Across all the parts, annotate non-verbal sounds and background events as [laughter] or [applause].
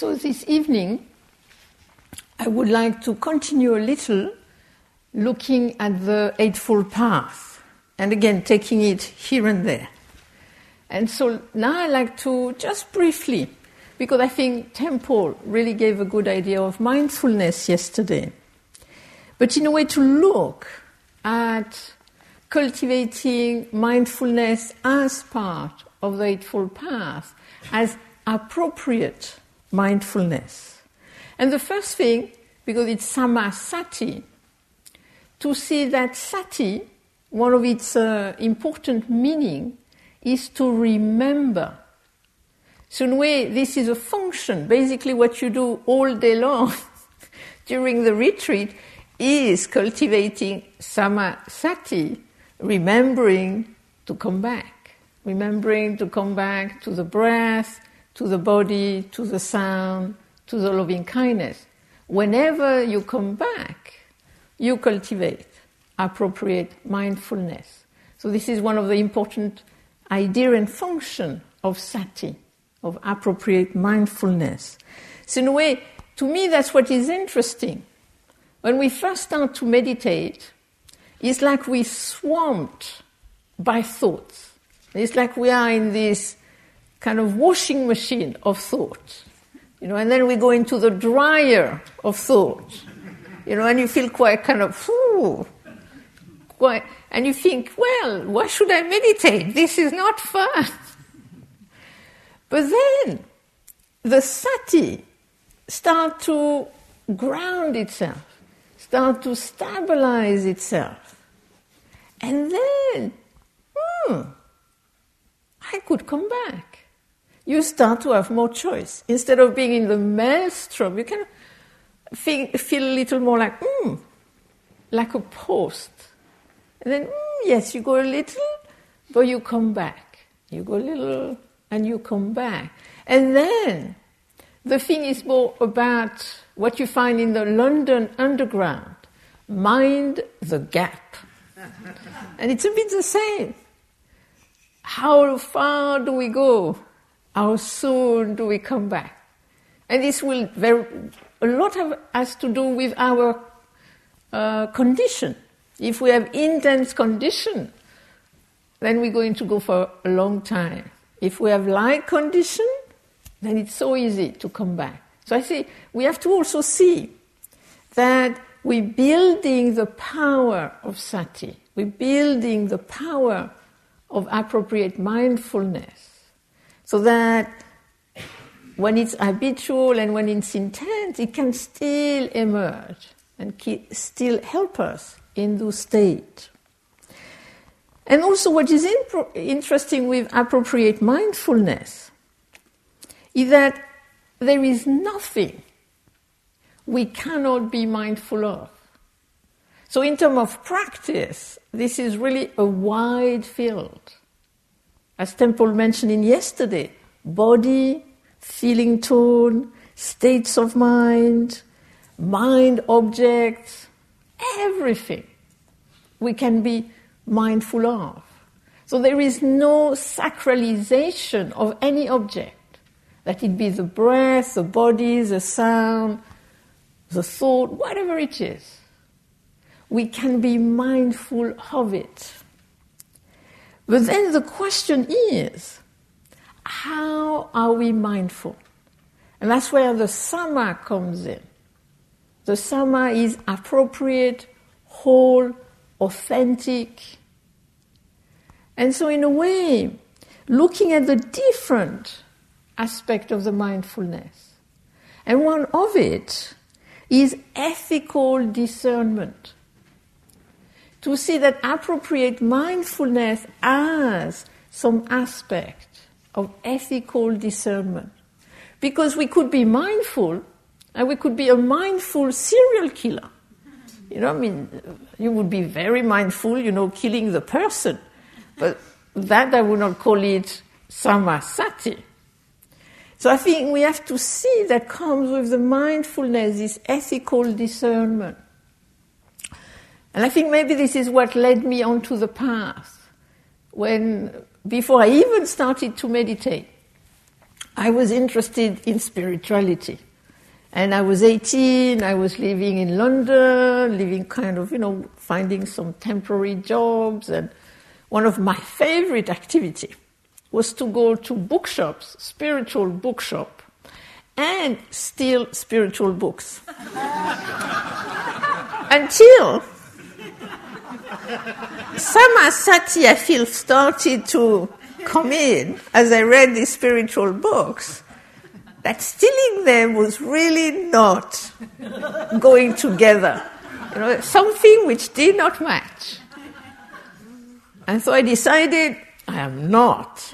So this evening, I would like to continue a little looking at the Eightfold Path, and again taking it here and there. And so now I like to just briefly, because I think Temple really gave a good idea of mindfulness yesterday, but in a way to look at cultivating mindfulness as part of the Eightfold Path, as appropriate mindfulness. And the first thing, because it's samasati, to see that sati, one of its uh, important meaning, is to remember. So in a way, this is a function. Basically, what you do all day long [laughs] during the retreat is cultivating samasati, remembering to come back, remembering to come back to the breath, to the body, to the sound, to the loving kindness. Whenever you come back, you cultivate appropriate mindfulness. So this is one of the important idea and function of sati, of appropriate mindfulness. So in a way, to me, that's what is interesting. When we first start to meditate, it's like we're swamped by thoughts. It's like we are in this kind of washing machine of thought. You know, and then we go into the dryer of thought. You know, and you feel quite kind of, whew, quite, and you think, well, why should I meditate? This is not fun. But then the sati start to ground itself, start to stabilize itself. And then, hmm, I could come back you start to have more choice. Instead of being in the maelstrom, you can feel, feel a little more like, hmm, like a post. And then, mm, yes, you go a little, but you come back. You go a little, and you come back. And then, the thing is more about what you find in the London Underground mind the gap. and it's a bit the same. How far do we go? How soon do we come back? And this will very, a lot of, has to do with our uh, condition. If we have intense condition, then we're going to go for a long time. If we have light condition, then it's so easy to come back. So I say we have to also see that we're building the power of sati. We're building the power of appropriate mindfulness so that when it's habitual and when it's intense, it can still emerge and still help us in those state. And also, what is impro- interesting with appropriate mindfulness is that there is nothing we cannot be mindful of. So, in terms of practice, this is really a wide field as Temple mentioned in yesterday, body, feeling tone, states of mind, mind objects, everything we can be mindful of. So there is no sacralization of any object, that it be the breath, the body, the sound, the thought, whatever it is. We can be mindful of it. But then the question is how are we mindful? And that's where the sama comes in. The sama is appropriate, whole, authentic. And so, in a way, looking at the different aspect of the mindfulness. And one of it is ethical discernment to see that appropriate mindfulness as some aspect of ethical discernment. Because we could be mindful and we could be a mindful serial killer. You know, I mean, you would be very mindful, you know, killing the person. But that I would not call it samasati. So I think we have to see that comes with the mindfulness, this ethical discernment. And I think maybe this is what led me onto the path. When, before I even started to meditate, I was interested in spirituality. And I was 18, I was living in London, living kind of, you know, finding some temporary jobs. And one of my favorite activity was to go to bookshops, spiritual bookshop, and steal spiritual books. [laughs] Until Samasati, I feel, started to come in as I read these spiritual books that stealing them was really not going together. You know, something which did not match. And so I decided I am not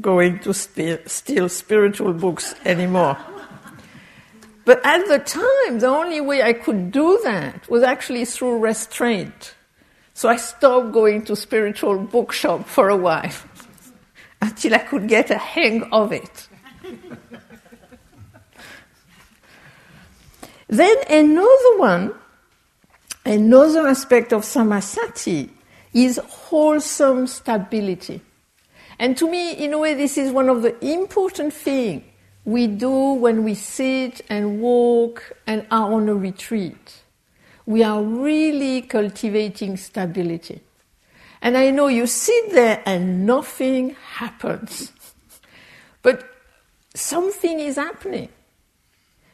going to steal spiritual books anymore. But at the time, the only way I could do that was actually through restraint. So I stopped going to spiritual bookshop for a while [laughs] until I could get a hang of it. [laughs] then another one, another aspect of samasati is wholesome stability. And to me, in a way, this is one of the important things we do when we sit and walk and are on a retreat. We are really cultivating stability. And I know you sit there and nothing happens. but something is happening.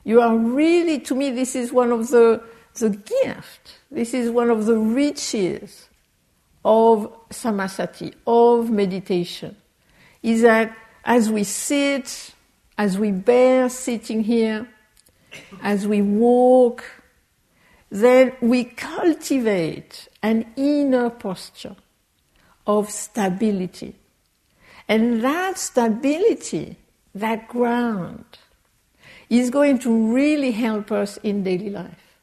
You are really, to me, this is one of the, the gifts. This is one of the riches of samasati, of meditation, is that as we sit, as we bear sitting here, as we walk, then we cultivate an inner posture of stability. And that stability, that ground, is going to really help us in daily life.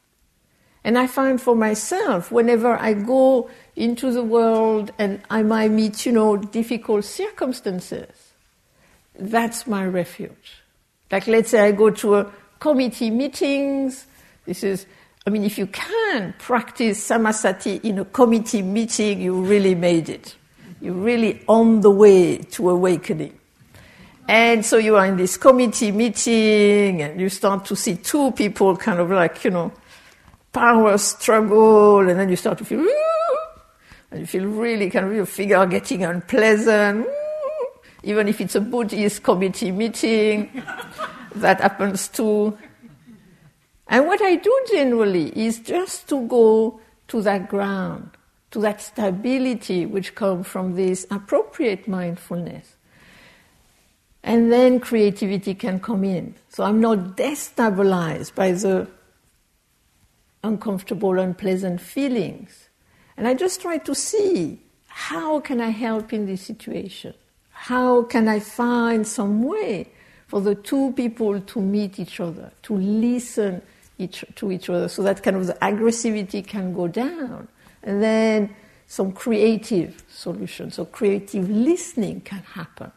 And I find for myself, whenever I go into the world and I might meet, you know, difficult circumstances, that's my refuge. Like, let's say I go to a committee meetings. This is, I mean, if you can practice samasati in a committee meeting, you really made it. You're really on the way to awakening. And so you are in this committee meeting and you start to see two people kind of like, you know, power struggle, and then you start to feel, and you feel really kind of your figure getting unpleasant, even if it's a Buddhist committee meeting, that happens too. And what I do generally is just to go to that ground, to that stability which comes from this appropriate mindfulness. And then creativity can come in. So I'm not destabilized by the uncomfortable, unpleasant feelings. And I just try to see how can I help in this situation? How can I find some way for the two people to meet each other, to listen each, to each other, so that kind of the aggressivity can go down, and then some creative solutions, so creative listening can happen.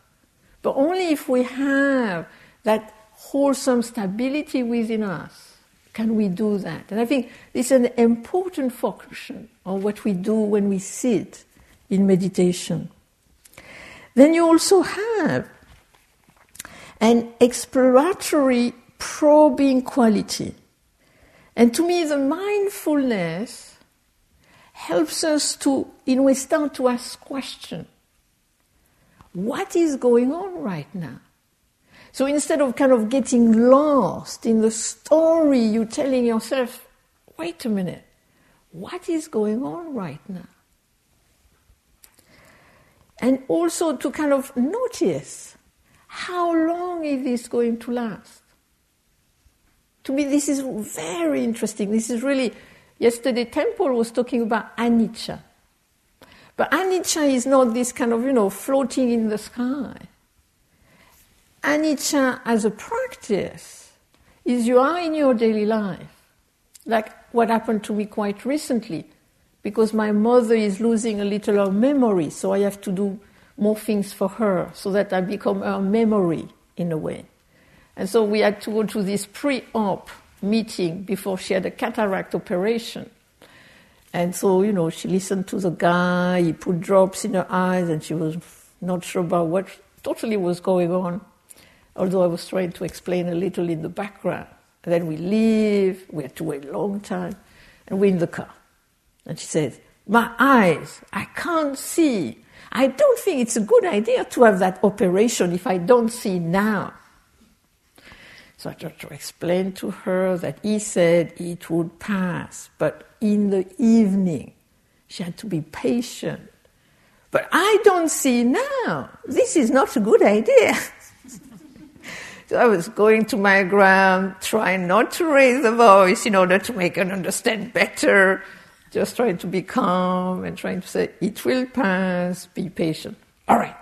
But only if we have that wholesome stability within us can we do that? And I think this is an important function of what we do when we sit in meditation. Then you also have an exploratory, probing quality. And to me, the mindfulness helps us to, in a way, start to ask questions. What is going on right now? So instead of kind of getting lost in the story, you're telling yourself, wait a minute, what is going on right now? And also to kind of notice how long is this going to last? To me, this is very interesting. This is really, yesterday Temple was talking about anicca. But anicca is not this kind of, you know, floating in the sky anicca as a practice is you are in your daily life. Like what happened to me quite recently, because my mother is losing a little of memory, so I have to do more things for her so that I become her memory in a way. And so we had to go to this pre op meeting before she had a cataract operation. And so, you know, she listened to the guy, he put drops in her eyes, and she was not sure about what totally was going on. although I was trying to explain a little in the background. And then we leave, we had to wait a long time, and we're in the car. And she says, My eyes, I can't see. I don't think it's a good idea to have that operation if I don't see now. So I tried to explain to her that he said it would pass, but in the evening she had to be patient. But I don't see now. This is not a good idea. [laughs] so I was going to my gram, trying not to raise the voice in order to make her understand better, just trying to be calm and trying to say, it will pass, be patient. All right,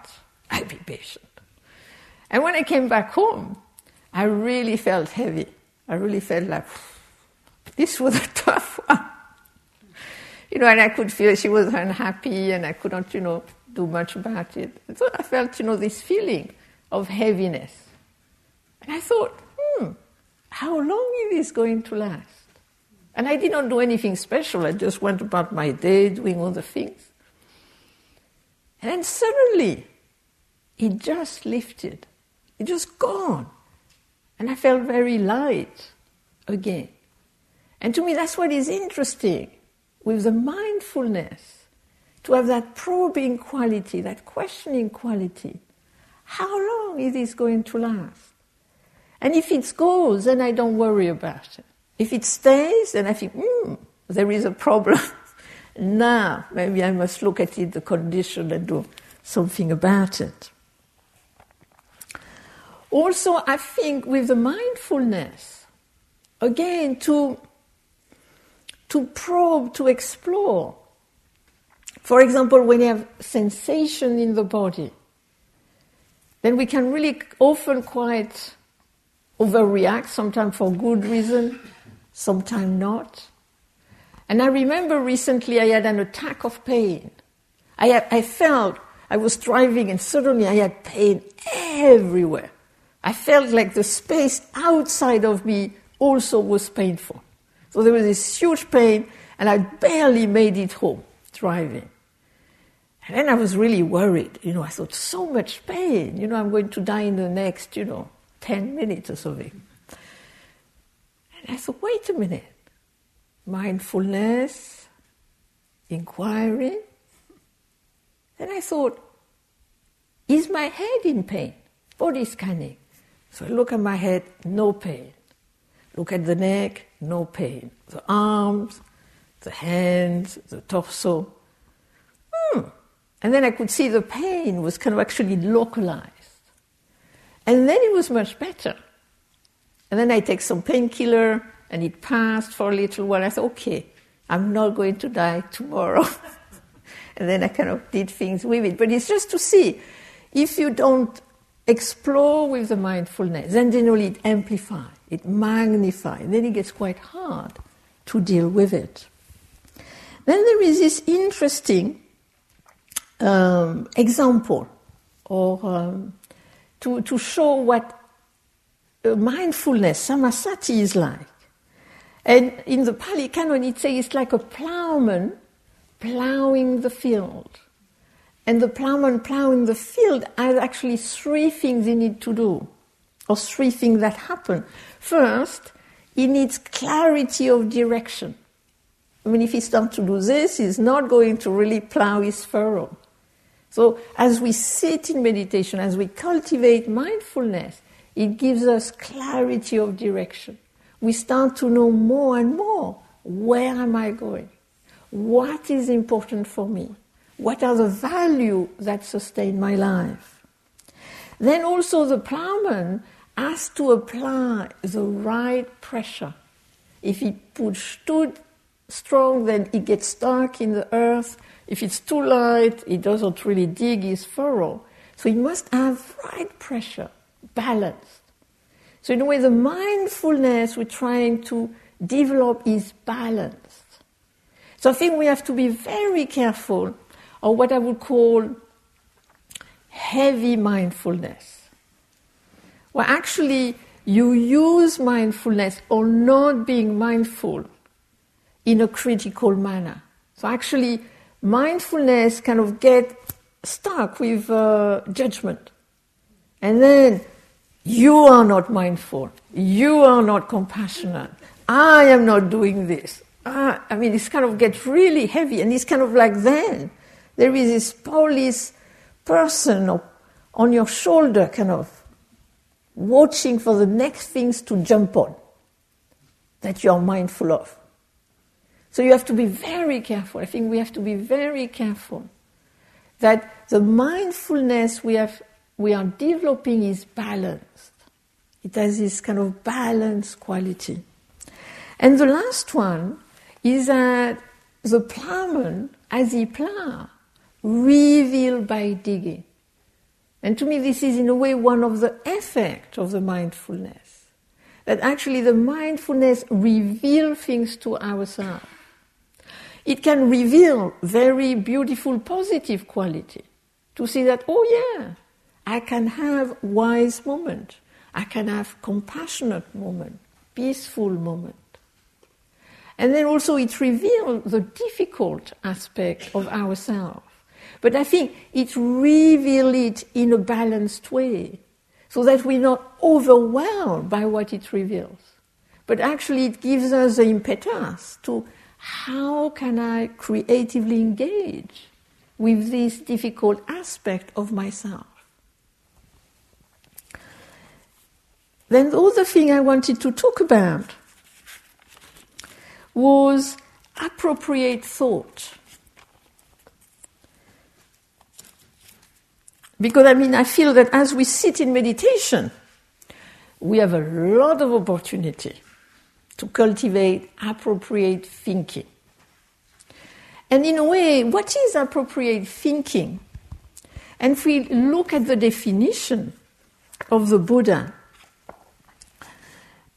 I'll be patient. And when I came back home, I really felt heavy. I really felt like this was a [laughs] tough one. You know, and I could feel she was unhappy and I could not, you know, do much about it. And so I felt, you know, this feeling of heaviness. And I thought, hmm, how long is this going to last? And I did not do anything special. I just went about my day doing all the things. And then suddenly, it just lifted. It just gone. And I felt very light again. And to me, that's what is interesting with the mindfulness to have that probing quality, that questioning quality. How long is this going to last? And if it goes, then I don't worry about it. If it stays, then I think, hmm, there is a problem. [laughs] now, maybe I must look at it, the condition, and do something about it. Also, I think with the mindfulness, again, to, to probe, to explore. For example, when you have sensation in the body, then we can really often quite overreact, sometimes for good reason, sometimes not. And I remember recently I had an attack of pain. I, had, I felt I was driving and suddenly I had pain everywhere. I felt like the space outside of me also was painful. So there was this huge pain, and I barely made it home driving. And then I was really worried. You know, I thought, so much pain. You know, I'm going to die in the next, you know, 10 minutes or something. And I thought, wait a minute. Mindfulness, inquiry. Then I thought, is my head in pain? Body scanning. So I look at my head, no pain. Look at the neck, no pain. The arms, the hands, the torso. Hmm. And then I could see the pain was kind of actually localized. And then it was much better. And then I take some painkiller and it passed for a little while. I thought, okay, I'm not going to die tomorrow. [laughs] and then I kind of did things with it. But it's just to see if you don't explore with the mindfulness, then generally it amplifies, it magnifies, then it gets quite hard to deal with it. Then there is this interesting um, example, or um, to, to show what mindfulness, samasati, is like. And in the Pali Canon, it says it's like a plowman plowing the field. And the plowman plowing the field has actually three things he needs to do, or three things that happen. First, he needs clarity of direction. I mean, if he starts to do this, he's not going to really plow his furrow. So, as we sit in meditation, as we cultivate mindfulness, it gives us clarity of direction. We start to know more and more where am I going? What is important for me? What are the values that sustain my life? Then also the plowman has to apply the right pressure. If he puts too strong, then he gets stuck in the earth. If it's too light, he doesn't really dig his furrow. So he must have right pressure, balanced. So in a way, the mindfulness we're trying to develop is balanced. So I think we have to be very careful or what I would call heavy mindfulness. Well, actually, you use mindfulness or not being mindful in a critical manner. So, actually, mindfulness kind of get stuck with uh, judgment. And then You are not mindful. You are not compassionate. I am not doing this. Ah, I mean, this kind of gets really heavy, and it's kind of like then there is this police person on your shoulder, kind of watching for the next things to jump on that you are mindful of. So you have to be very careful. I think we have to be very careful that the mindfulness we, have, we are developing is balanced. It has this kind of balanced quality. And the last one is that the plowman, as he plows, reveal by digging. And to me, this is in a way one of the effects of the mindfulness. That actually the mindfulness reveals things to ourselves. It can reveal very beautiful positive quality. To see that, oh yeah, I can have wise moment. I can have compassionate moment, peaceful moment. And then also it reveals the difficult aspect of ourselves. But I think it reveals it in a balanced way, so that we're not overwhelmed by what it reveals. But actually it gives us the impetus to how can I creatively engage with this difficult aspect of myself. Then the other thing I wanted to talk about was appropriate thought. Because I mean, I feel that as we sit in meditation, we have a lot of opportunity to cultivate appropriate thinking. And in a way, what is appropriate thinking? And if we look at the definition of the Buddha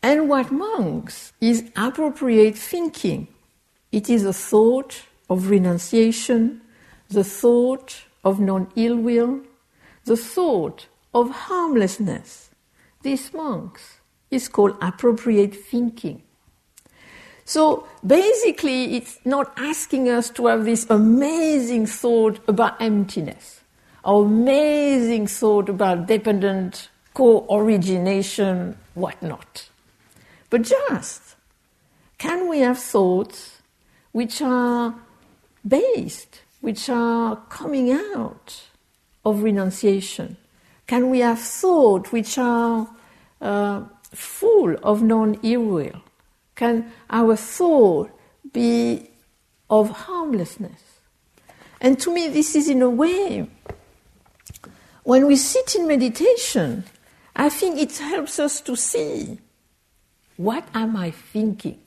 and what monks is appropriate thinking, it is a thought of renunciation, the thought of non ill will, the thought of harmlessness, these monks, is called appropriate thinking. So basically, it's not asking us to have this amazing thought about emptiness, or amazing thought about dependent co origination, whatnot. But just, can we have thoughts which are based, which are coming out of renunciation? Can we have thoughts which are uh, full of non will? Can our thought be of harmlessness? And to me, this is in a way, when we sit in meditation, I think it helps us to see what am I thinking?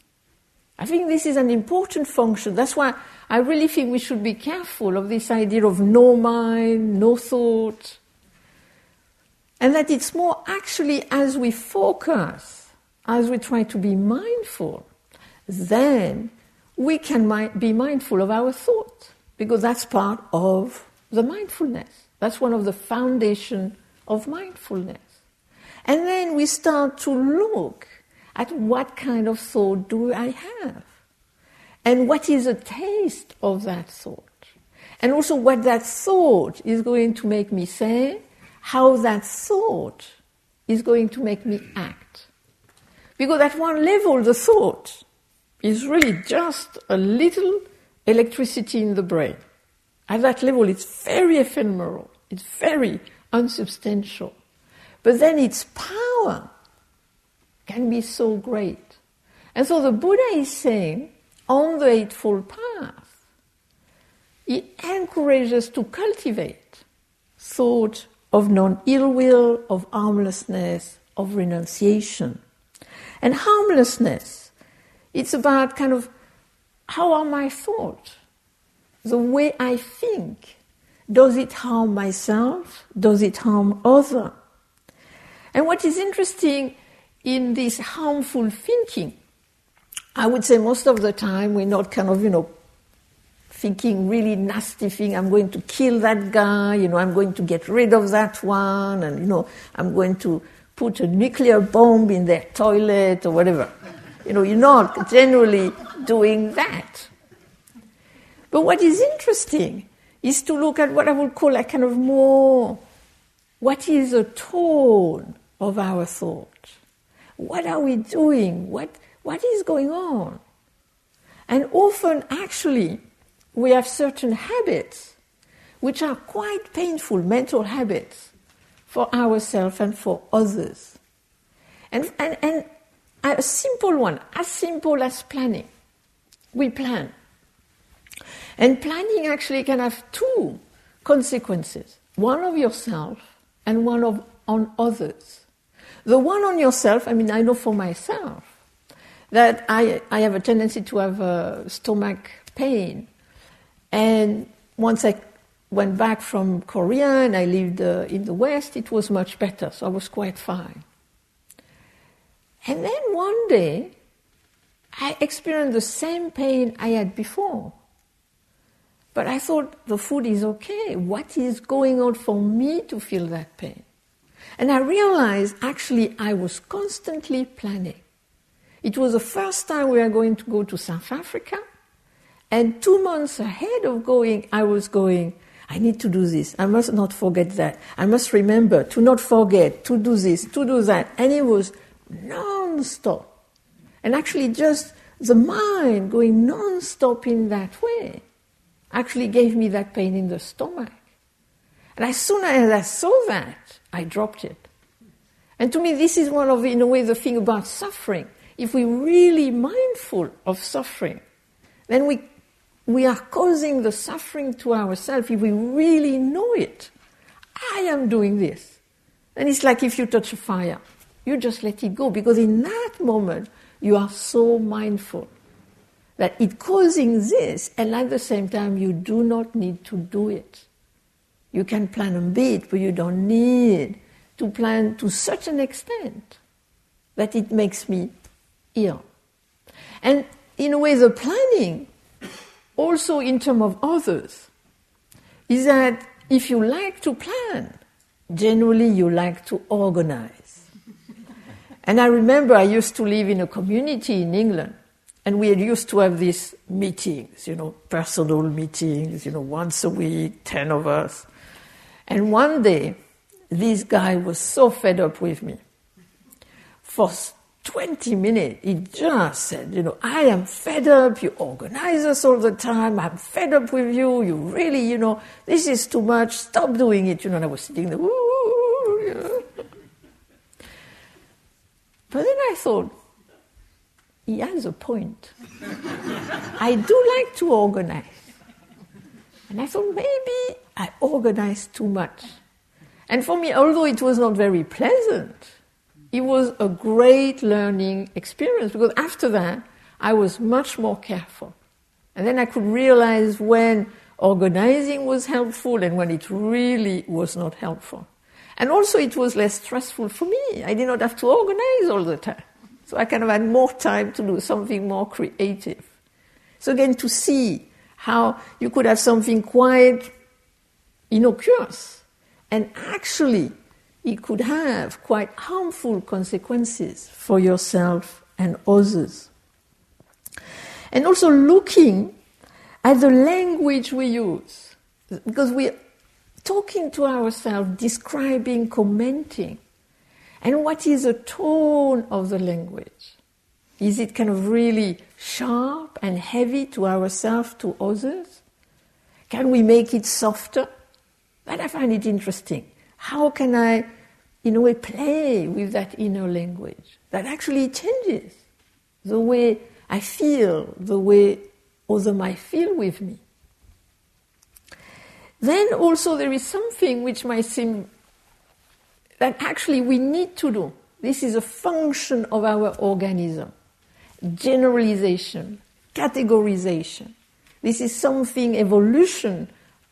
I think this is an important function. That's why I really think we should be careful of this idea of no mind, no thought. And that it's more actually as we focus, as we try to be mindful, then we can mi- be mindful of our thought because that's part of the mindfulness. That's one of the foundation of mindfulness. And then we start to look at what kind of thought do I have? And what is the taste of that thought? And also what that thought is going to make me say, how that thought is going to make me act. Because at one level, the thought is really just a little electricity in the brain. At that level, it's very ephemeral, it's very unsubstantial. But then its power can be so great. And so the Buddha is saying, on the Eightfold Path, he encourages to cultivate thought of non ill will, of harmlessness, of renunciation. And harmlessness, it's about kind of how are my thoughts? The way I think. Does it harm myself? Does it harm other? And what is interesting in this harmful thinking, I would say most of the time we're not kind of, you know, thinking really nasty thing. I'm going to kill that guy, you know, I'm going to get rid of that one, and, you know, I'm going to put a nuclear bomb in their toilet or whatever. You know, you're not generally doing that. But what is interesting is to look at what I would call a kind of more, what is the tone of our thought. What are we doing? What, what is going on? And often, actually, we have certain habits which are quite painful mental habits for ourselves and for others. And, and, and a simple one, as simple as planning. We plan. And planning actually can have two consequences one of yourself and one of, on others. The one on yourself, I mean, I know for myself that I, I have a tendency to have a stomach pain. And once I went back from Korea and I lived uh, in the West, it was much better, so I was quite fine. And then one day, I experienced the same pain I had before. But I thought the food is okay. What is going on for me to feel that pain? And I realized actually I was constantly planning. It was the first time we were going to go to South Africa. And two months ahead of going, I was going, I need to do this. I must not forget that. I must remember to not forget, to do this, to do that. And it was non stop. And actually, just the mind going non stop in that way actually gave me that pain in the stomach. And as soon as I saw that, I dropped it. And to me, this is one of, in a way, the thing about suffering. If we're really mindful of suffering, then we, we are causing the suffering to ourselves if we really know it. I am doing this. And it's like if you touch a fire, you just let it go because in that moment, you are so mindful that it's causing this, and at the same time, you do not need to do it. You can plan a bit, but you don't need to plan to such an extent that it makes me ill. And in a way, the planning, also in terms of others, is that if you like to plan, generally you like to organize. [laughs] and I remember I used to live in a community in England and we used to have these meetings, you know, personal meetings, you know, once a week, 10 of us. And one day, this guy was so fed up with me. For 20 minutes, he just said, you know, I am fed up, you organize us all the time, I'm fed up with you, you really, you know, this is too much, stop doing it, you know, and I was sitting there, you know. But then I thought, he has a point. [laughs] I do like to organize. And I thought maybe I organized too much. And for me, although it was not very pleasant, it was a great learning experience because after that, I was much more careful. And then I could realize when organizing was helpful and when it really was not helpful. And also, it was less stressful for me. I did not have to organize all the time. So I kind of had more time to do something more creative. So again, to see how you could have something quite innocuous and actually it could have quite harmful consequences for yourself and others. And also looking at the language we use, because we're talking to ourselves, describing, commenting. And what is the tone of the language? Is it kind of really sharp and heavy to ourselves, to others? Can we make it softer? That I find it interesting. How can I, in a way, play with that inner language that actually changes the way I feel, the way others might feel with me? Then also there is something which might seem that actually we need to do. This is a function of our organism. Generalization, categorization. This is something evolution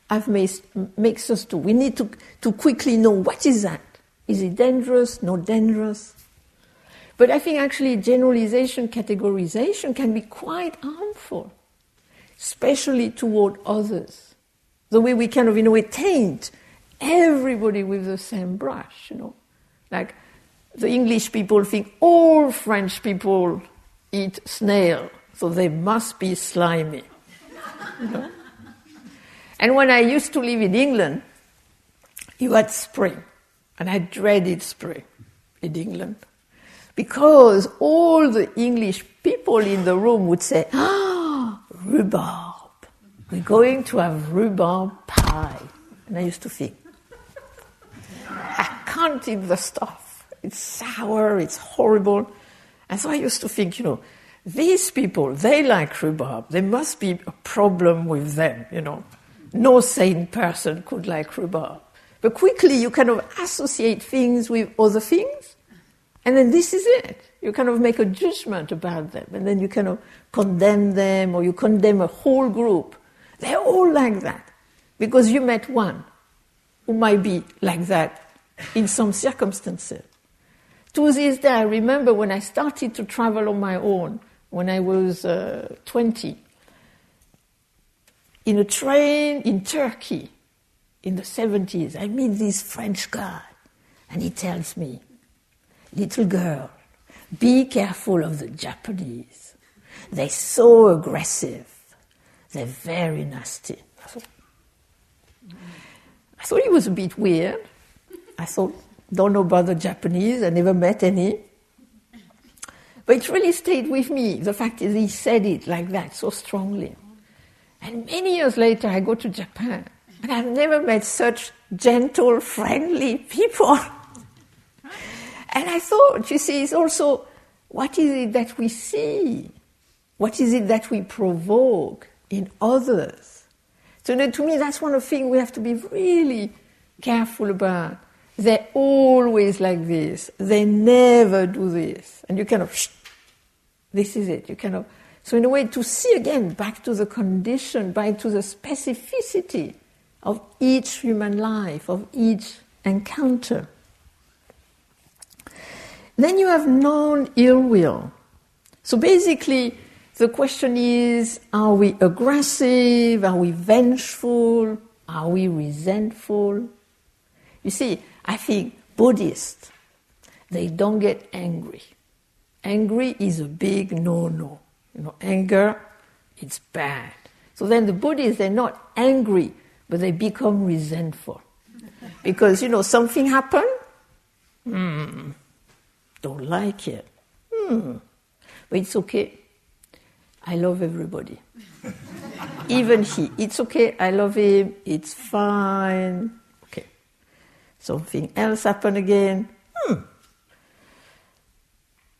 have made, makes us do. We need to, to quickly know what is that? Is it dangerous? Not dangerous? But I think actually generalization, categorization can be quite harmful, especially toward others. The way we kind of, in a way, taint everybody with the same brush, you know. Like the English people think all French people eat snail, so they must be slimy. You know? And when I used to live in England, you had spring, and I dreaded spring. in England because all the English people in the room would say, Ah, rhubarb. We're going to have rhubarb pie. And I used to think, I can't eat the stuff. It's sour, it's horrible. And so I used to think, you know, these people, they like rhubarb. There must be a problem with them, you know. No sane person could like rhubarb. But quickly you kind of associate things with other things, and then this is it. You kind of make a judgment about them, and then you kind of condemn them, or you condemn a whole group. They're all like that, because you met one who might be like that in some circumstances. To this day, I remember when I started to travel on my own when I was uh, 20, in a train in Turkey in the 70s, I meet this French guy, and he tells me, Little girl, be careful of the Japanese. They're so aggressive, they're very nasty. I thought, I thought he was a bit weird. I thought, don't know about the Japanese, I never met any. But it really stayed with me, the fact that he said it like that so strongly. And many years later, I go to Japan, and I've never met such gentle, friendly people. and I thought, you see, it's also what is it that we see? What is it that we provoke in others? So, to me, that's one of the things we have to be really careful about. They're always like this. They never do this. And you kind of, shh, this is it. You kind of, so in a way, to see again back to the condition, back to the specificity of each human life, of each encounter. Then you have non ill will. So basically, the question is are we aggressive? Are we vengeful? Are we resentful? You see, I think Buddhists, they don't get angry. Angry is a big no no. You know, anger, it's bad. So then the Buddhists, they're not angry, but they become resentful. Because, you know, something happened, hmm, don't like it. Hmm, but it's okay. I love everybody. [laughs] Even he. It's okay, I love him, it's fine. Okay. Something else happened again. Hmm.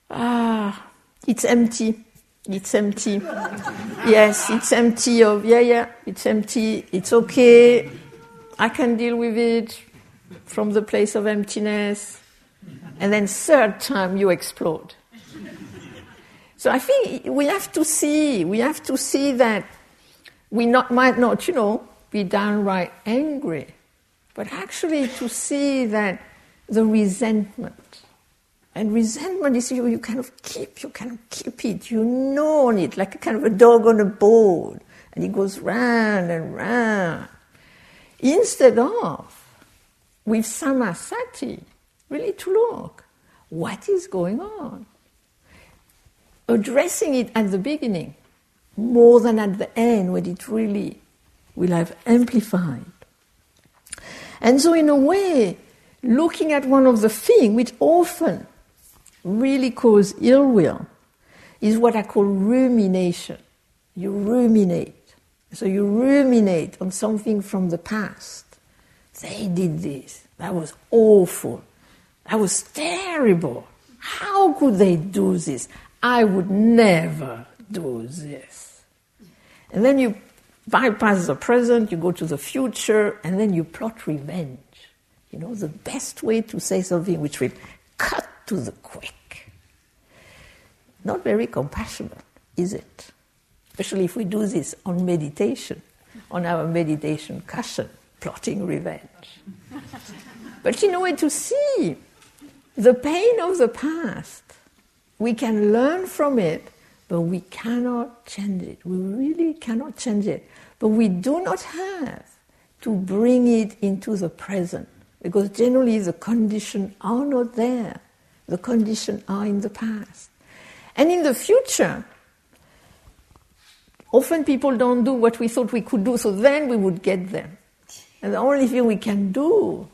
Ah, it's empty. It's empty. yes, it's empty of, yeah, yeah, it's empty. It's okay. I can deal with it from the place of emptiness. And then, third time, you explode. So I think we have to see, we have to see that we not, might not, you know, be downright angry but actually to see that the resentment, and resentment is you, you kind of keep, you kind of keep it, you know on it, like a kind of a dog on a bone, and it goes round and round. Instead of, with samasati, really to look, what is going on? Addressing it at the beginning, more than at the end when it really will have amplified. And so, in a way, looking at one of the things which often really cause ill will is what I call rumination. You ruminate. So you ruminate on something from the past. They did this. That was awful. That was terrible. How could they do this? I would never do this. And then you bypass the present, you go to the future, and then you plot revenge. You know, the best way to say something which will cut to the quick. Not very compassionate, is it? Especially if we do this on meditation, on our meditation cushion, plotting revenge. [laughs] but in way to see the pain of the past, we can learn from it but we cannot change it. We really cannot change it. But we do not have to bring it into the present because generally the conditions are not there. The conditions are in the past. And in the future, often people don't do what we thought we could do, so then we would get them. And the only thing we can do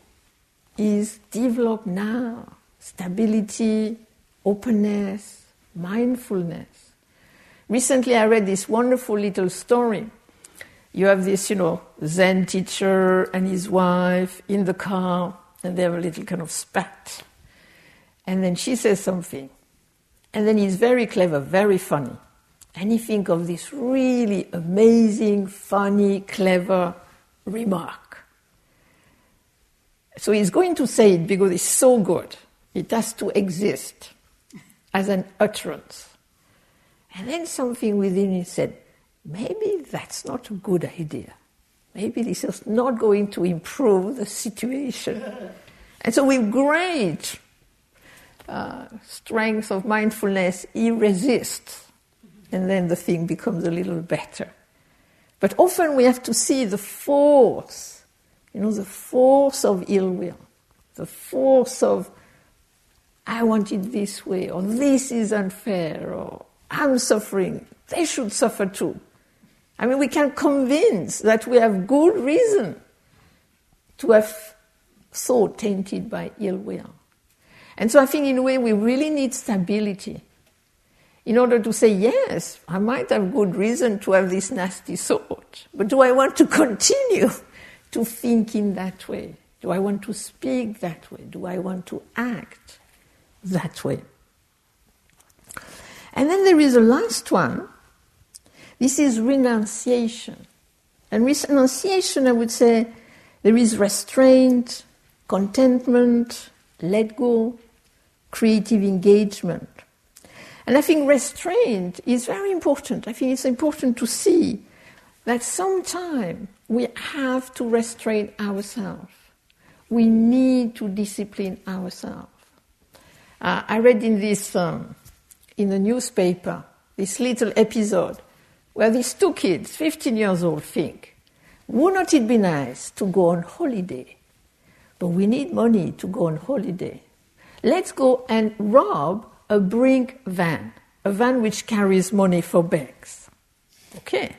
is develop now stability, openness, mindfulness. Recently, I read this wonderful little story. You have this, you know, Zen teacher and his wife in the car, and they have a little kind of spat. And then she says something. And then he's very clever, very funny. And he thinks of this really amazing, funny, clever remark. So he's going to say it because it's so good. It has to exist as an utterance. And then something within him said, maybe that's not a good idea. Maybe this is not going to improve the situation. and so, with great uh, strength of mindfulness, he resists. And then the thing becomes a little better. But often we have to see the force, you know, the force of ill will, the force of, I want it this way, or this is unfair, or I'm suffering, they should suffer too. I mean, we can convince that we have good reason to have thought tainted by ill will. And so I think, in a way, we really need stability in order to say, yes, I might have good reason to have this nasty thought, but do I want to [laughs] continue to think in that way? Do I want to speak that way? Do I want to act that way? And then there is a last one. This is renunciation. And renunciation, I would say, there is restraint, contentment, let go, creative engagement. And I think restraint is very important. I think it's important to see that sometimes we have to restrain ourselves. We need to discipline ourselves. Uh, I read in this um, in the newspaper this little episode where these two kids, 15 years old, think, would not it be nice to go on holiday? But we need money to go on holiday. Let's go and rob a brink van, a van which carries money for banks. Okay,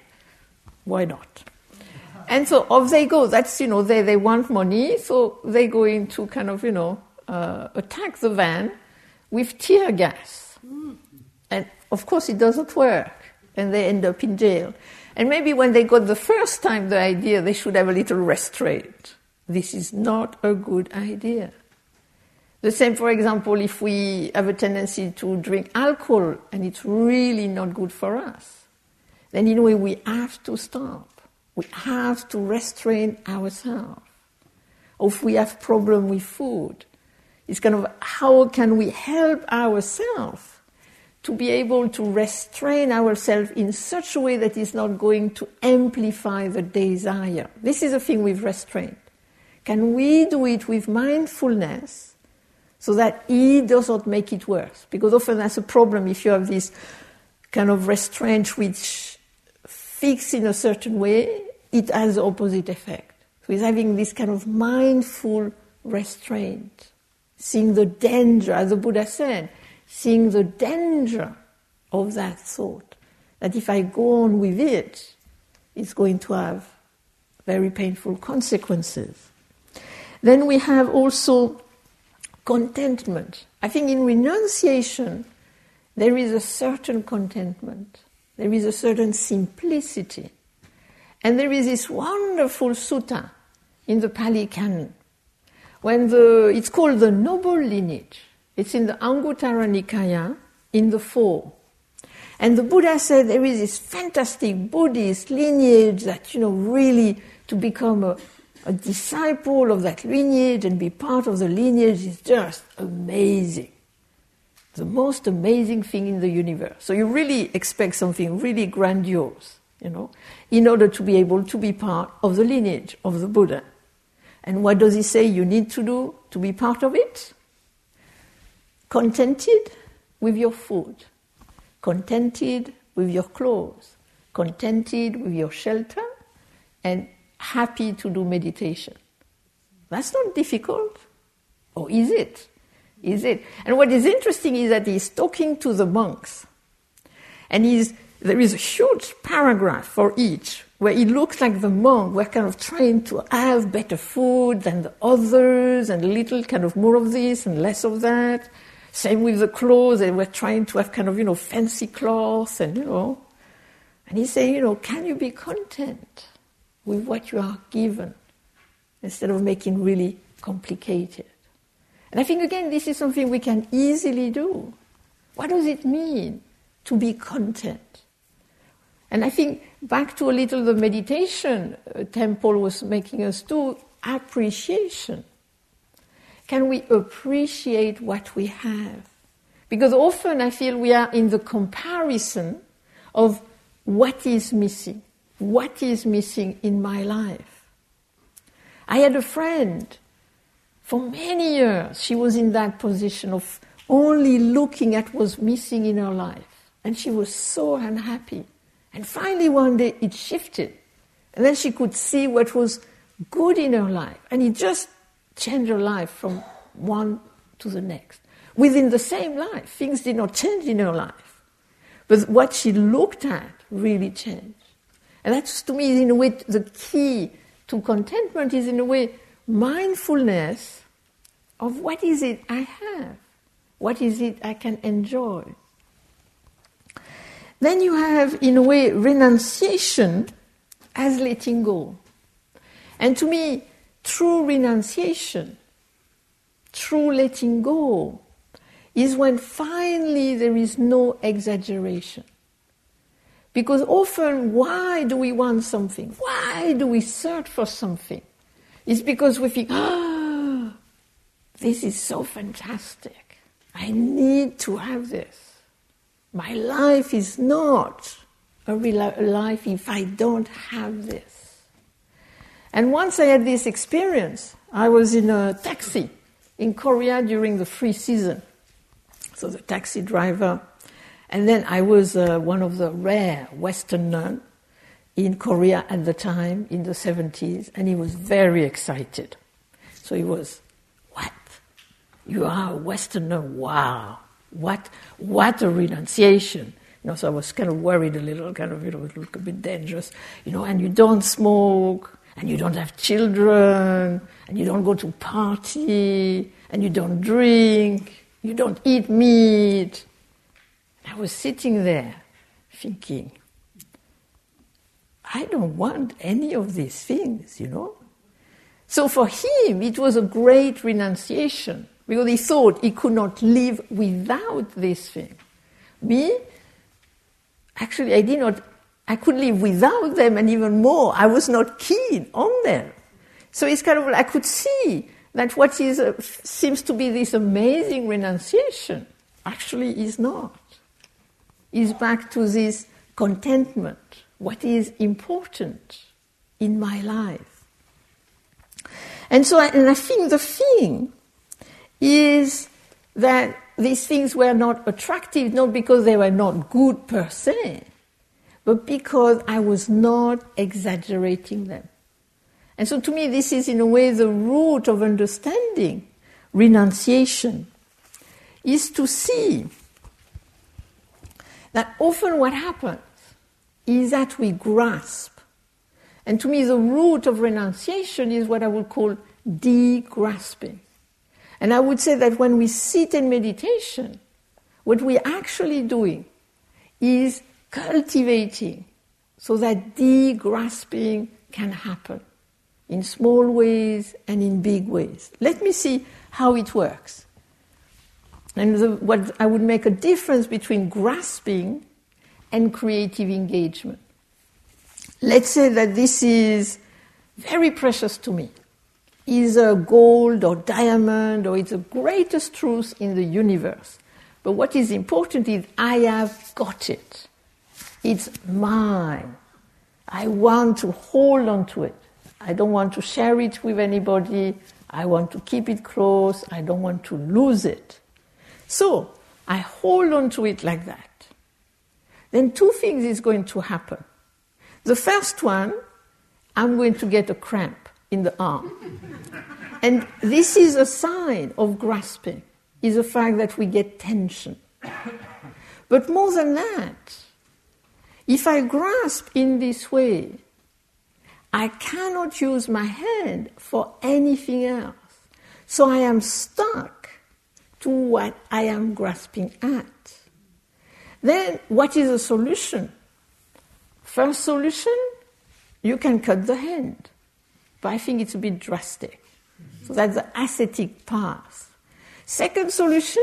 why not? And so off they go. That's, you know, they, they want money, so they go into kind of, you know, uh, attack the van with tear gas. And of course, it doesn't work, and they end up in jail. And maybe when they got the first time the idea, they should have a little restraint. This is not a good idea. The same, for example, if we have a tendency to drink alcohol and it's really not good for us, then in a way we have to stop. We have to restrain ourselves. Or if we have problem with food, it's kind of how can we help ourselves to be able to restrain ourselves in such a way that is not going to amplify the desire. This is a thing with restraint. Can we do it with mindfulness? so that E does not make it worse. Because often that's a problem if you have this kind of restraint which fix in a certain way, it has the opposite effect. So it's having this kind of mindful restraint, seeing the danger, as the Buddha said, seeing the danger of that thought. That if I go on with it, it's going to have very painful consequences. Then we have also contentment. I think in renunciation, there is a certain contentment, there is a certain simplicity. And there is this wonderful sutta in the Pali Canon, when the, it's called the noble lineage. It's in the Anguttara Nikaya, in the four. And the Buddha said there is this fantastic Buddhist lineage that, you know, really to become a, a disciple of that lineage and be part of the lineage is just amazing. The most amazing thing in the universe. So you really expect something really grandiose, you know, in order to be able to be part of the lineage of the Buddha. And what does he say you need to do to be part of it? Contented with your food, contented with your clothes, contented with your shelter, and happy to do meditation. That's not difficult. Or is it? Is it? And what is interesting is that he's talking to the monks. And he's, there is a huge paragraph for each where he looks like the monk. We're kind of trying to have better food than the others and a little kind of more of this and less of that. Same with the clothes, and we're trying to have kind of, you know, fancy clothes and, you know. And he's saying, you know, can you be content with what you are given instead of making really complicated? And I think, again, this is something we can easily do. What does it mean to be content? And I think back to a little the meditation uh, Temple was making us do appreciation. Can we appreciate what we have? Because often I feel we are in the comparison of what is missing. What is missing in my life? I had a friend for many years. She was in that position of only looking at what was missing in her life. And she was so unhappy. And finally, one day, it shifted. And then she could see what was good in her life. And it just changed her life from one to the next. Within the same life, things did not change in her life. But what she looked at really changed. And that's to me, in a way, the key to contentment is, in a way, mindfulness of what is it I have, what is it I can enjoy. Then you have, in a way, renunciation as letting go. And to me, true renunciation, true letting go, is when finally there is no exaggeration. Because often, why do we want something? Why do we search for something? It's because we think, oh, this is so fantastic. I need to have this. My life is not a real life if I don't have this. And once I had this experience, I was in a taxi in Korea during the free season. So the taxi driver, and then I was uh, one of the rare Western nun in Korea at the time in the 70s, and he was very excited. So he was, What? You are a Westerner? Wow. What, what a renunciation. You know, so I was kind of worried a little, kind of, you know, it looked a bit dangerous. You know, and you don't smoke, and you don't have children, and you don't go to party, and you don't drink, you don't eat meat. I was sitting there thinking, I don't want any of these things, you know. So for him, it was a great renunciation because he thought he could not live without this thing. Me, actually, I did not, I could live without them and even more. I was not keen on them. So it's kind of, I could see that what is, uh, seems to be this amazing renunciation actually is not. Is back to this contentment, what is important in my life. And so, I, and I think the thing is that these things were not attractive, not because they were not good per se, but because I was not exaggerating them. And so to me, this is in a way the root of understanding renunciation, is to see that often what happens is that we grasp. And to me, the root of renunciation is what I would call de-grasping. And I would say that when we sit in meditation, what we're actually doing is cultivating so that de-grasping can happen in small ways and in big ways. Let me see how it works. And the, what I would make a difference between grasping and creative engagement. Let's say that this is very precious to me is a gold or diamond or it's the greatest truth in the universe. But what is important is I have got it. It's mine. I want to hold on to it. I don't want to share it with anybody. I want to keep it close. I don't want to lose it. So I hold on to it like that. Then two things is going to happen. The first one, I'm going to get a cramp in the arm. [laughs] And this is a sign of grasping, is the fact that we get tension. [coughs] But more than that, if I grasp in this way, I cannot use my hand for anything else. So I am stuck to what I am grasping at. Then, what is the solution? First solution, you can cut the hand. But I think it's a bit drastic. So that's the ascetic path. Second solution,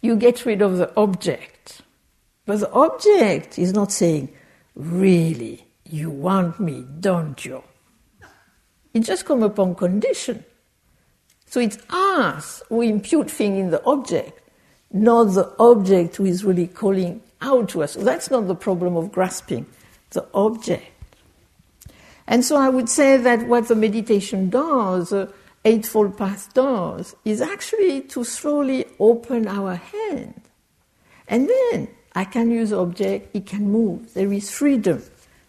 you get rid of the object. But the object is not saying, really, you want me, don't you? It just comes upon condition. So it's us who impute things in the object, not the object who is really calling out to us. So that's not the problem of grasping the object. And so I would say that what the meditation does, the Eightfold Path does, is actually to slowly open our hand. And then I can use object, it can move. There is freedom,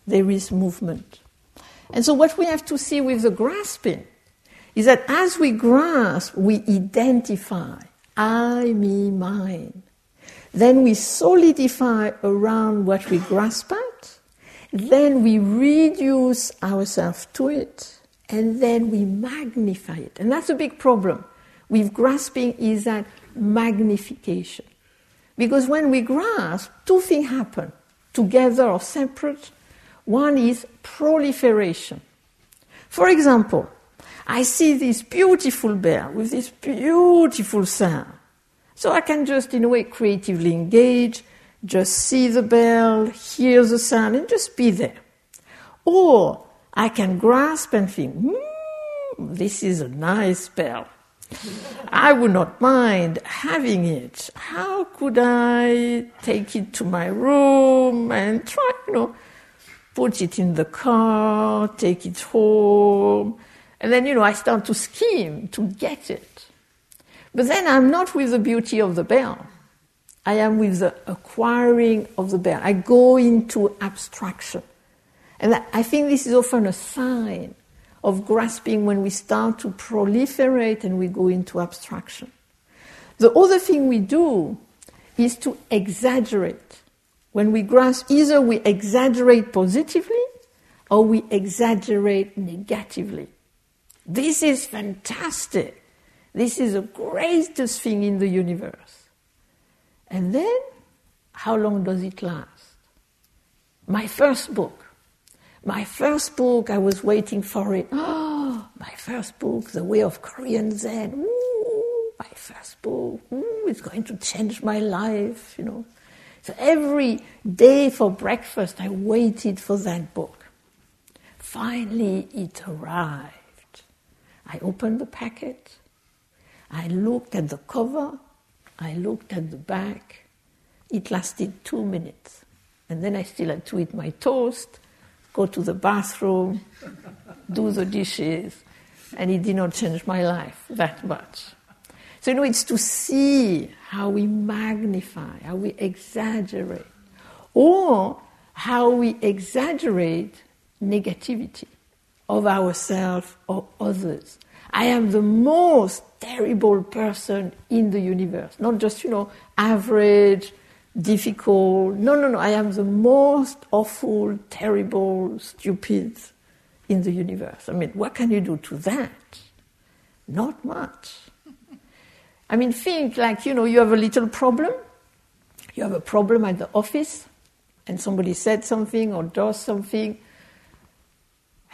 there is movement. And so what we have to see with the grasping is that as we grasp, we identify I, me, mine. Then we solidify around what we grasp at, then we reduce ourselves to it, and then we magnify it. And that's a big problem with grasping is that magnification. Because when we grasp, two things happen, together or separate. One is proliferation. For example, I see this beautiful bell with this beautiful sound. So I can just, in a way, creatively engage just see the bell, hear the sound, and just be there. Or I can grasp and think, hmm, this is a nice bell. I would not mind having it. How could I take it to my room and try, you know, put it in the car, take it home? And then, you know, I start to scheme to get it. But then I'm not with the beauty of the bell. I am with the acquiring of the bell. I go into abstraction. And I think this is often a sign of grasping when we start to proliferate and we go into abstraction. The other thing we do is to exaggerate. When we grasp, either we exaggerate positively or we exaggerate negatively. This is fantastic. This is the greatest thing in the universe. And then, how long does it last? My first book. My first book, I was waiting for it. Oh, [gasps] my first book, The Way of Korean Zen. Ooh, my first book. Ooh, it's going to change my life, you know. So every day for breakfast, I waited for that book. Finally, it arrived. I opened the packet. I looked at the cover. I looked at the back. It lasted two minutes. And then I still had to eat my toast, go to the bathroom, do the dishes, and it did not change my life that much. So, you know, it's to see how we magnify, how we exaggerate, or how we exaggerate negativity of ourselves or others. I am the most terrible person in the universe. Not just, you know, average, difficult. No, no, no. I am the most awful, terrible, stupid in the universe. I mean, what can you do to that? Not much. I mean, think like, you know, you have a little problem. You have a problem at the office, and somebody said something or does something,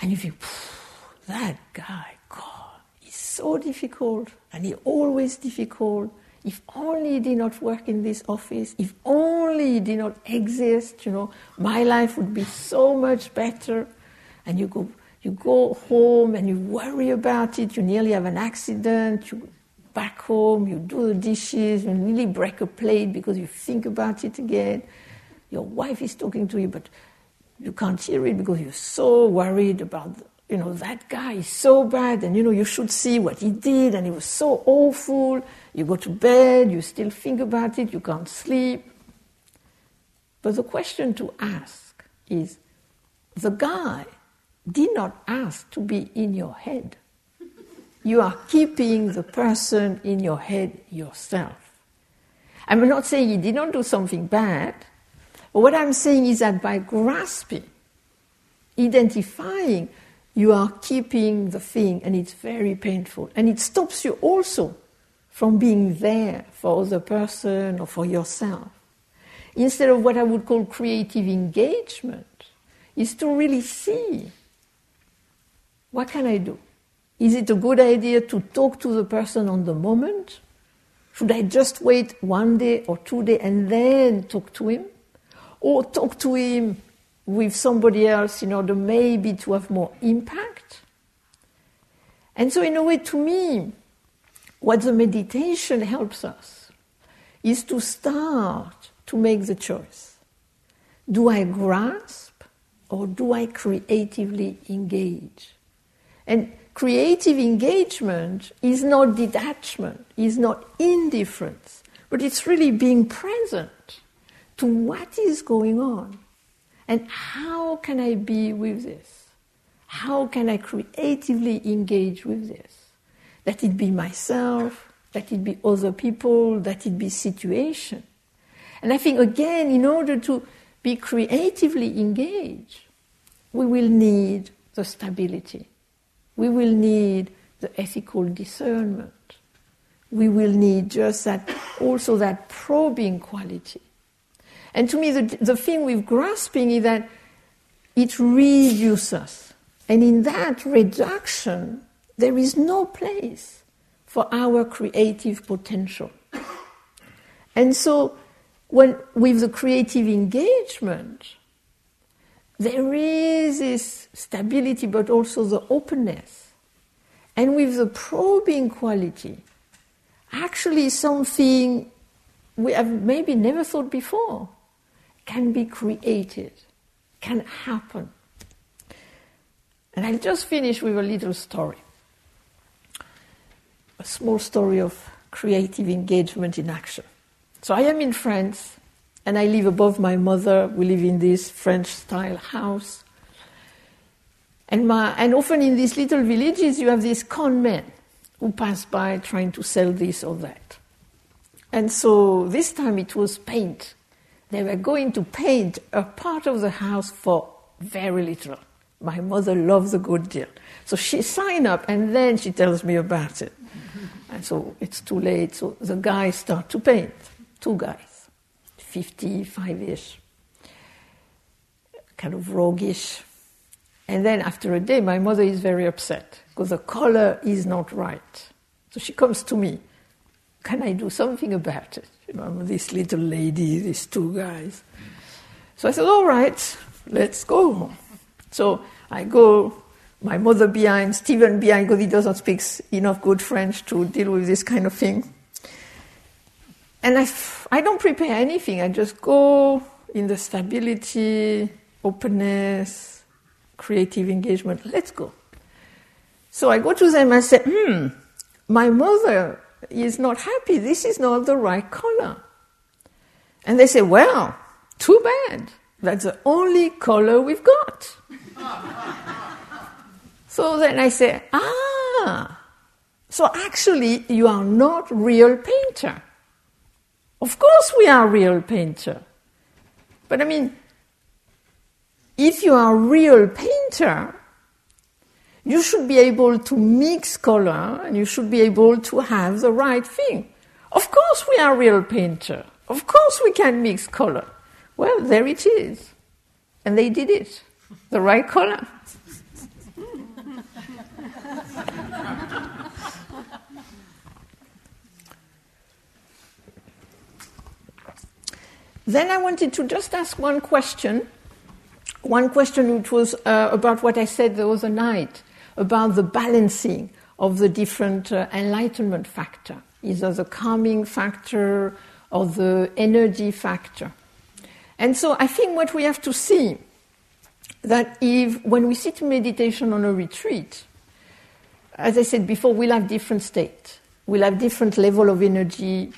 and you think, that guy, God, he's so difficult, and he always difficult. If only he did not work in this office, if only he did not exist, you know, my life would be so much better. And you go, you go home and you worry about it, you nearly have an accident, you back home, you do the dishes, you nearly break a plate because you think about it again. Your wife is talking to you, but you can't hear it because you're so worried about you know, that guy is so bad, and you know, you should see what he did, and he was so awful. You go to bed, you still think about it, you can't sleep. But the question to ask is the guy did not ask to be in your head. You are keeping the person in your head yourself. I'm not saying he did not do something bad, but what I'm saying is that by grasping, identifying, you are keeping the thing and it's very painful. And it stops you also from being there for other person or for yourself. Instead of what I would call creative engagement, is to really see what can I do? Is it a good idea to talk to the person on the moment? Should I just wait one day or two days and then talk to him? Or talk to him with somebody else in order maybe to have more impact? And so, in a way, to me, what the meditation helps us is to start to make the choice. Do I grasp or do I creatively engage? And creative engagement is not detachment, is not indifference, but it's really being present to what is going on and how can I be with this? How can I creatively engage with this? That it be myself, that it be other people, that it be situation. And I think again, in order to be creatively engaged, we will need the stability. We will need the ethical discernment. We will need just that, also that probing quality. And to me, the, the thing with grasping is that it reduces. And in that reduction, there is no place for our creative potential. And so, when, with the creative engagement, there is this stability, but also the openness. And with the probing quality, actually something we have maybe never thought before can be created, can happen. And I'll just finish with a little story. A small story of creative engagement in action. So I am in France and I live above my mother. We live in this French style house. And, my, and often in these little villages, you have these con men who pass by trying to sell this or that. And so this time it was paint they were going to paint a part of the house for very little. My mother loves a good deal. So she signed up and then she tells me about it. And so it's too late. So the guys start to paint. Two guys, 55 ish, kind of roguish. And then after a day, my mother is very upset because the color is not right. So she comes to me. Can I do something about it? You know, this little lady, these two guys. So I said, all right, let's go. So I go, my mother behind, Stephen behind, because he doesn't speak enough good French to deal with this kind of thing. And I, I don't prepare anything. I just go in the stability, openness, creative engagement. Let's go. So I go to them and say, hmm, my mother is not happy. This is not the right color. And they say, well, too bad. That's the only color we've got. [laughs] so then I say, ah, so actually you are not real painter. Of course we are real painter. But I mean, if you are real painter, you should be able to mix color and you should be able to have the right thing. Of course, we are real painter. Of course, we can mix color. Well, there it is. And they did it. The right color. [laughs] then I wanted to just ask one question. One question which was uh, about what I said the other night about the balancing of the different uh, enlightenment factor, either the calming factor or the energy factor. And so I think what we have to see that if when we sit meditation on a retreat, as I said before, we'll have different states. We'll have different level of energy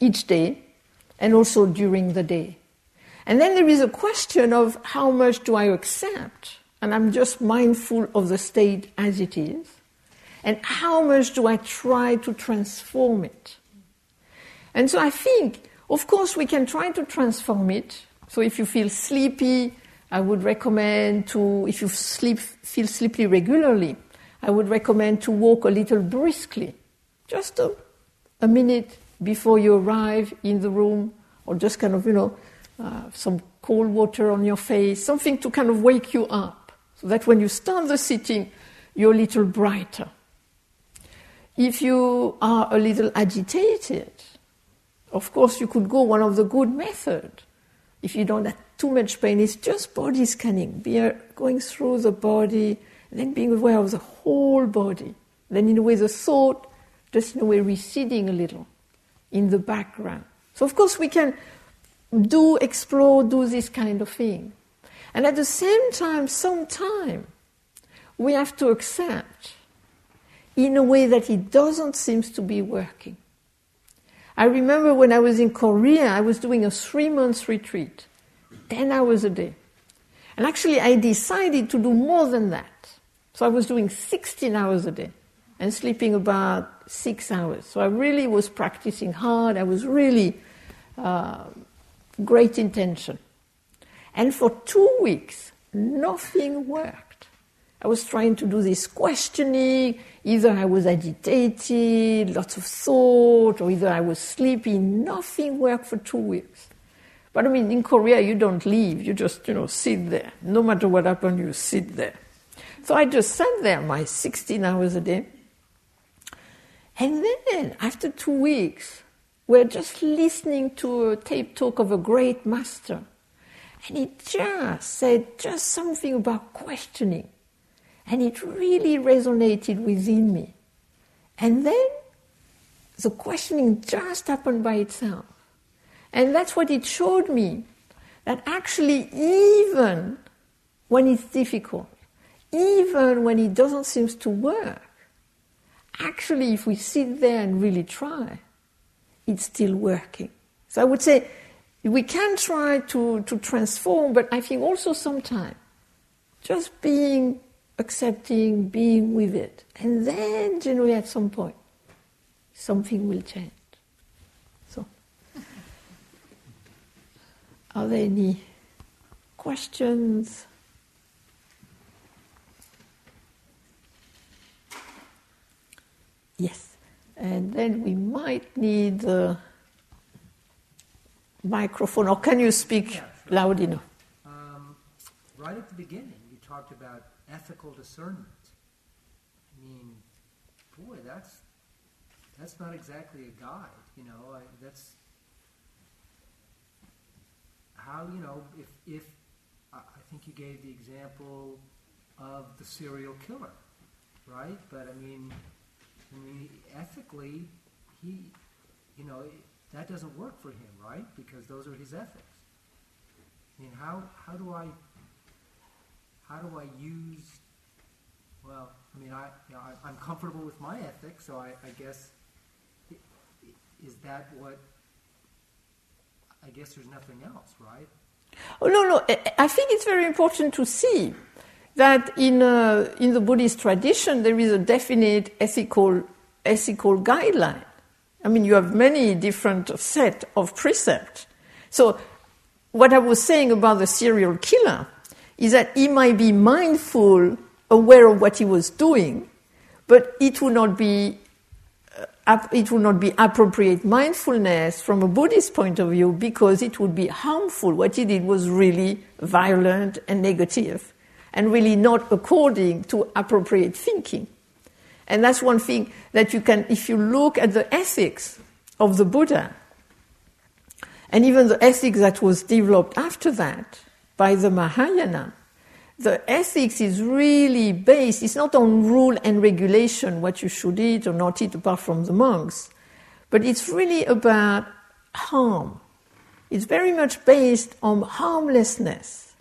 each day and also during the day. And then there is a question of how much do I accept and I'm just mindful of the state as it is, and how much do I try to transform it? And so I think, of course, we can try to transform it. So if you feel sleepy, I would recommend to, if you sleep, feel sleepy regularly, I would recommend to walk a little briskly, just a, a minute before you arrive in the room, or just kind of, you know, uh, some cold water on your face, something to kind of wake you up, that when you start the sitting, you're a little brighter. If you are a little agitated, of course, you could go one of the good methods if you don't have too much pain, it's just body scanning, be uh, going through the body, then being aware of the whole body. Then, in a way, the thought just in a way receding a little in the background. So, of course, we can do, explore, do this kind of thing. And at the same time, sometime, we have to accept in a way that it doesn't seem to be working. I remember when I was in Korea, I was doing a three month retreat, 10 hours a day. And actually, I decided to do more than that. So I was doing 16 hours a day and sleeping about six hours. So I really was practicing hard. I was really uh, great intention. And for two weeks, nothing worked. I was trying to do this questioning, Either I was agitated, lots of thought, or either I was sleepy. Nothing worked for two weeks. But I mean, in Korea, you don't leave. You just, you know, sit there. No matter what happened, you sit there. So I just sat there my 16 hours a day. And then, after two weeks, we're just listening to a tape talk of a great master. And he just said just something about questioning. And it really resonated within me. And then the questioning just happened by itself. And that's what it showed me that actually, even when it's difficult, even when it doesn't seem to work, actually, if we sit there and really try, it's still working. So I would say we can try to, to transform, but I think also sometimes just being accepting, being with it. And then, generally, at some point, something will change. So, are there any questions? Yes. And then we might need the microphone, or can you speak yeah, sure. loud enough? Um, right at the beginning, you talked about ethical discernment. I mean, boy, that's that's not exactly a guide, you know. I, that's how you know if if I think you gave the example of the serial killer, right? But I mean, I mean, ethically, he, you know, that doesn't work for him, right? Because those are his ethics. I mean, how how do I how do I use? Well, I mean, I, you know, I am comfortable with my ethics, so I, I guess is that what? I guess there's nothing else, right? Oh no, no. I think it's very important to see that in uh, in the Buddhist tradition there is a definite ethical ethical guideline. I mean, you have many different set of precepts. So, what I was saying about the serial killer is that he might be mindful, aware of what he was doing, but it would not be uh, it would not be appropriate mindfulness from a Buddhist point of view because it would be harmful. What he did was really violent and negative, and really not according to appropriate thinking. And that's one thing that you can, if you look at the ethics of the Buddha, and even the ethics that was developed after that, by the Mahayana, the ethics is really based, it's not on rule and regulation, what you should eat or not eat apart from the monks, but it's really about harm. It's very much based on harmlessness.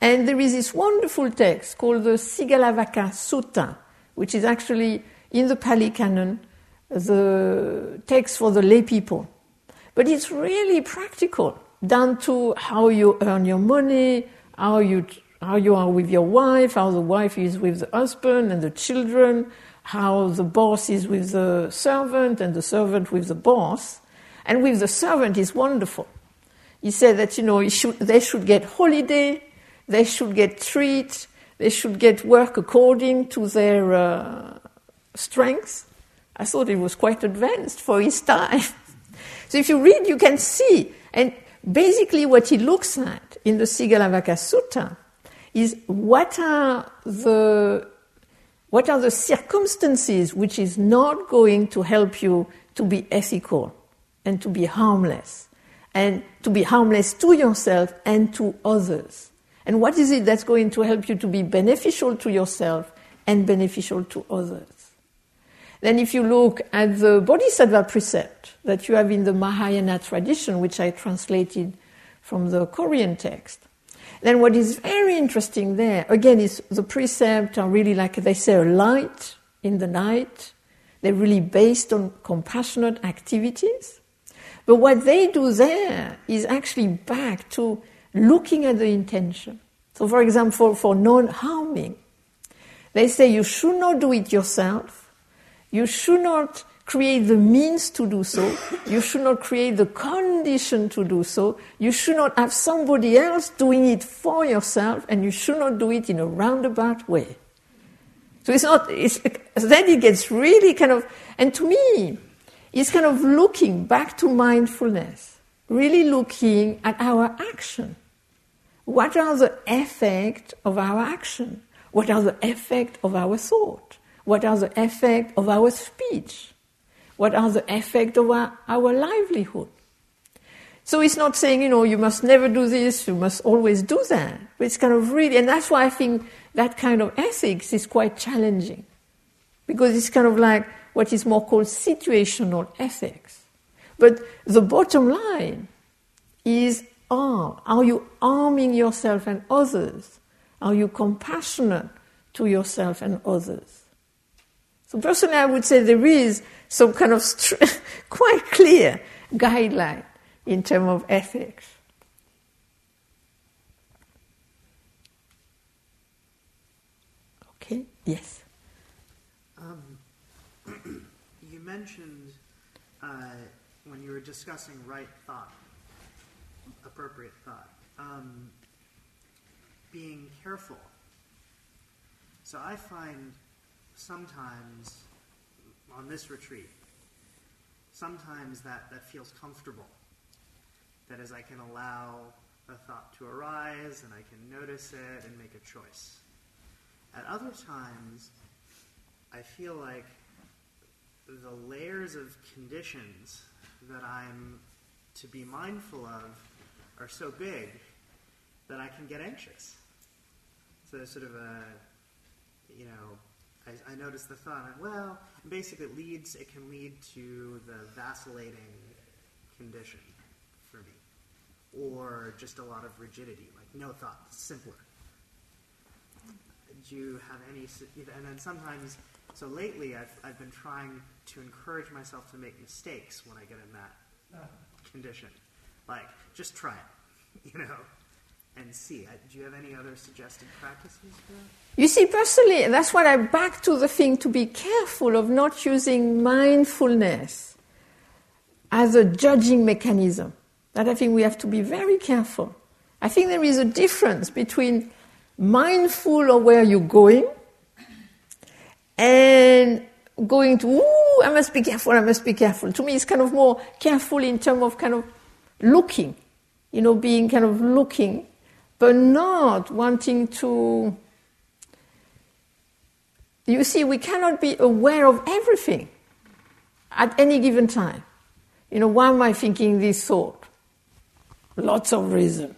And there is this wonderful text called the Sigalovaka Sutta, which is actually in the Pali Canon, the text for the lay people. But it's really practical down to how you earn your money, how you, how you are with your wife, how the wife is with the husband and the children, how the boss is with the servant and the servant with the boss. And with the servant is wonderful. He said that, you know, should, they should get holiday, they should get treat, they should get work according to their uh, strengths. I thought it was quite advanced for his time. [laughs] so if you read, you can see. And basically, what he looks at in the Sigalavaka Sutta is what are the what are the circumstances which is not going to help you to be ethical and to be harmless and to be harmless to yourself and to others? And what is it that's going to help you to be beneficial to yourself and beneficial to others? Then, if you look at the Bodhisattva precept that you have in the Mahayana tradition, which I translated from the Korean text, then what is very interesting there, again, is the precepts are really like they say a light in the night. They're really based on compassionate activities. But what they do there is actually back to looking at the intention. So, for example, for, non harming, they say you should not do it yourself, you should not create the means to do so. You should not create the condition to do so. You should not have somebody else doing it for yourself, and you should not do it in a roundabout way. So it's not, it's, then it gets really kind of, and to me, it's kind of looking back to mindfulness, really looking at our action. What are the effects of our action? What are the effects of our thought? What are the effects of our speech? What are the effects of our, our livelihood? So it's not saying, you know, you must never do this, you must always do that. But it's kind of really, and that's why I think that kind of ethics is quite challenging. Because it's kind of like what is more called situational ethics. But the bottom line is arm. Are you arming yourself and others? Are you compassionate to yourself and others? So personally, I would say there is some kind of [laughs] quite clear guideline in terms of ethics. Okay, yes. Um, [clears throat] you mentioned uh, when you were discussing right thought, appropriate thought, um, being careful. So I find sometimes on this retreat, sometimes that, that feels comfortable. That is, I can allow a thought to arise and I can notice it and make a choice. At other times, I feel like the layers of conditions that I'm to be mindful of are so big that I can get anxious. So sort of a, you know, I, I noticed the thought, well, basically it leads, it can lead to the vacillating condition for me. Or just a lot of rigidity, like no thought, simpler. Do you have any, and then sometimes, so lately I've, I've been trying to encourage myself to make mistakes when I get in that uh-huh. condition. Like, just try it, [laughs] you know? and see. Do you have any other suggested practices for that? You see, personally, that's what I back to the thing to be careful of not using mindfulness as a judging mechanism. That I think we have to be very careful. I think there is a difference between mindful of where you're going and going to, ooh, I must be careful, I must be careful. To me, it's kind of more careful in terms of kind of looking, you know, being kind of looking but not wanting to. You see, we cannot be aware of everything at any given time. You know, why am I thinking this thought? Lots of reasons.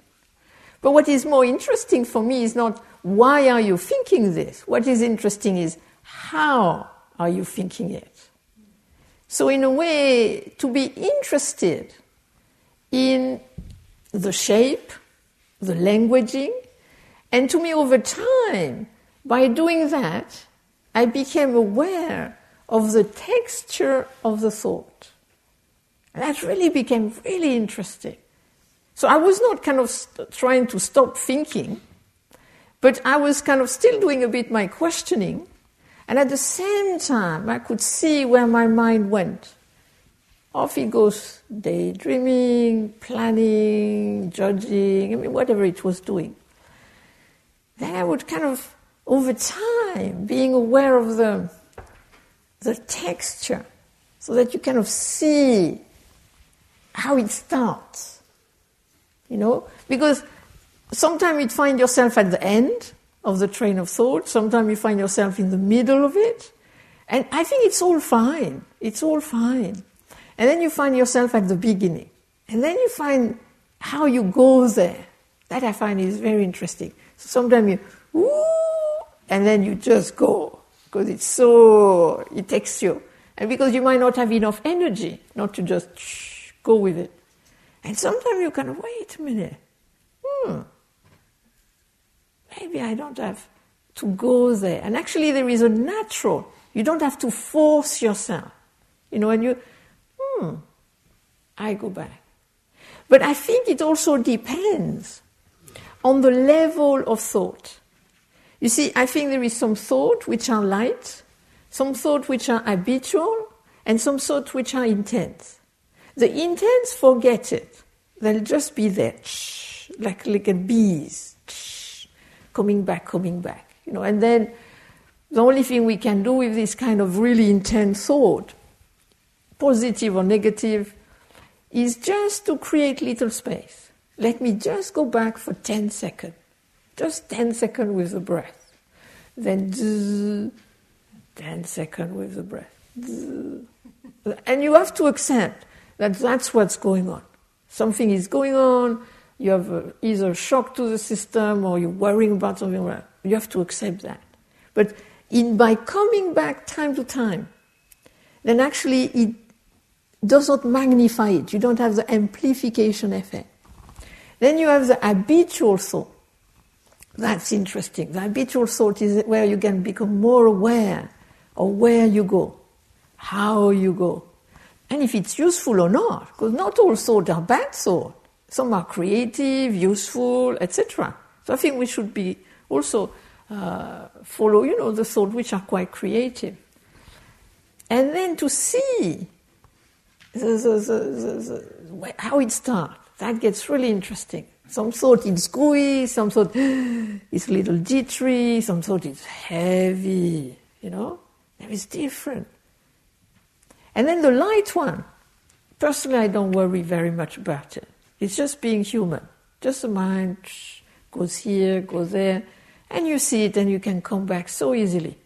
But what is more interesting for me is not why are you thinking this? What is interesting is how are you thinking it? So, in a way, to be interested in the shape, the languaging. And to me, over time, by doing that, I became aware of the texture of the thought. And that really became really interesting. So I was not kind of st- trying to stop thinking, but I was kind of still doing a bit my questioning. And at the same time, I could see where my mind went. Off he goes daydreaming, planning, judging, I mean, whatever it was doing. then I would kind of, over time, being aware of the, the texture, so that you kind of see how it starts. You know? Because sometimes you find yourself at the end of the train of thought, sometimes you find yourself in the middle of it, and I think it's all fine. It's all fine. And then you find yourself at the beginning. And then you find how you go there. That I find is very interesting. So sometimes you, woo, and then you just go because it's so, it takes you. And because you might not have enough energy not to just shh, go with it. And sometimes you of, wait a minute, hmm, maybe I don't have to go there. And actually, there is a natural, you don't have to force yourself. You know, and you, hmm, I go back. But I think it also depends on the level of thought. You see, I think there is some thought which are light, some thought which are habitual, and some thought which are intense. The intense, forget it. They'll just be there, like little bees, coming back, coming back. You know, and then the only thing we can do with this kind of really intense thought, positive or negative, is just to create little space. Let me just go back for 10 seconds. Just 10 seconds with the breath. Then zzz, 10 seconds with the breath. Zzz. And you have to accept that that's what's going on. Something is going on, you have a, either shock to the system or you're worrying about something. You have to accept that. But in, by coming back time to time, then actually it does not magnify it. You don't have the amplification effect. Then you have the habitual thought. That's interesting. The habitual thought is where you can become more aware of where you go, how you go, and if it's useful or not. Because not all thoughts are bad thoughts. Some are creative, useful, etc. So I think we should be also uh, follow, you know, the thoughts which are quite creative. And then to see the, the, the, how it starts. That gets really interesting. Some thought it's gooey, some thought [gasps] it's a little jittery, some thought it's heavy, you know? It is different. And then the light one, personally, I don't worry very much about it. It's just being human. Just the mind goes here, goes there, and you see it and you can come back so easily.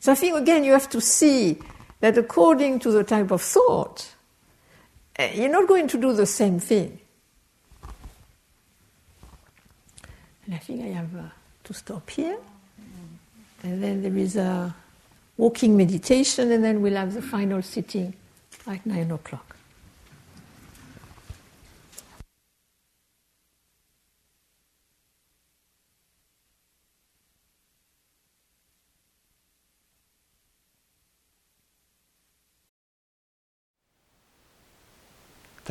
So I think, again, you have to see that according to the type of thought, you're not going to do the same thing. And I think I have uh, to stop here. And then there is a walking meditation, and then we'll have the final sitting at 9 o'clock.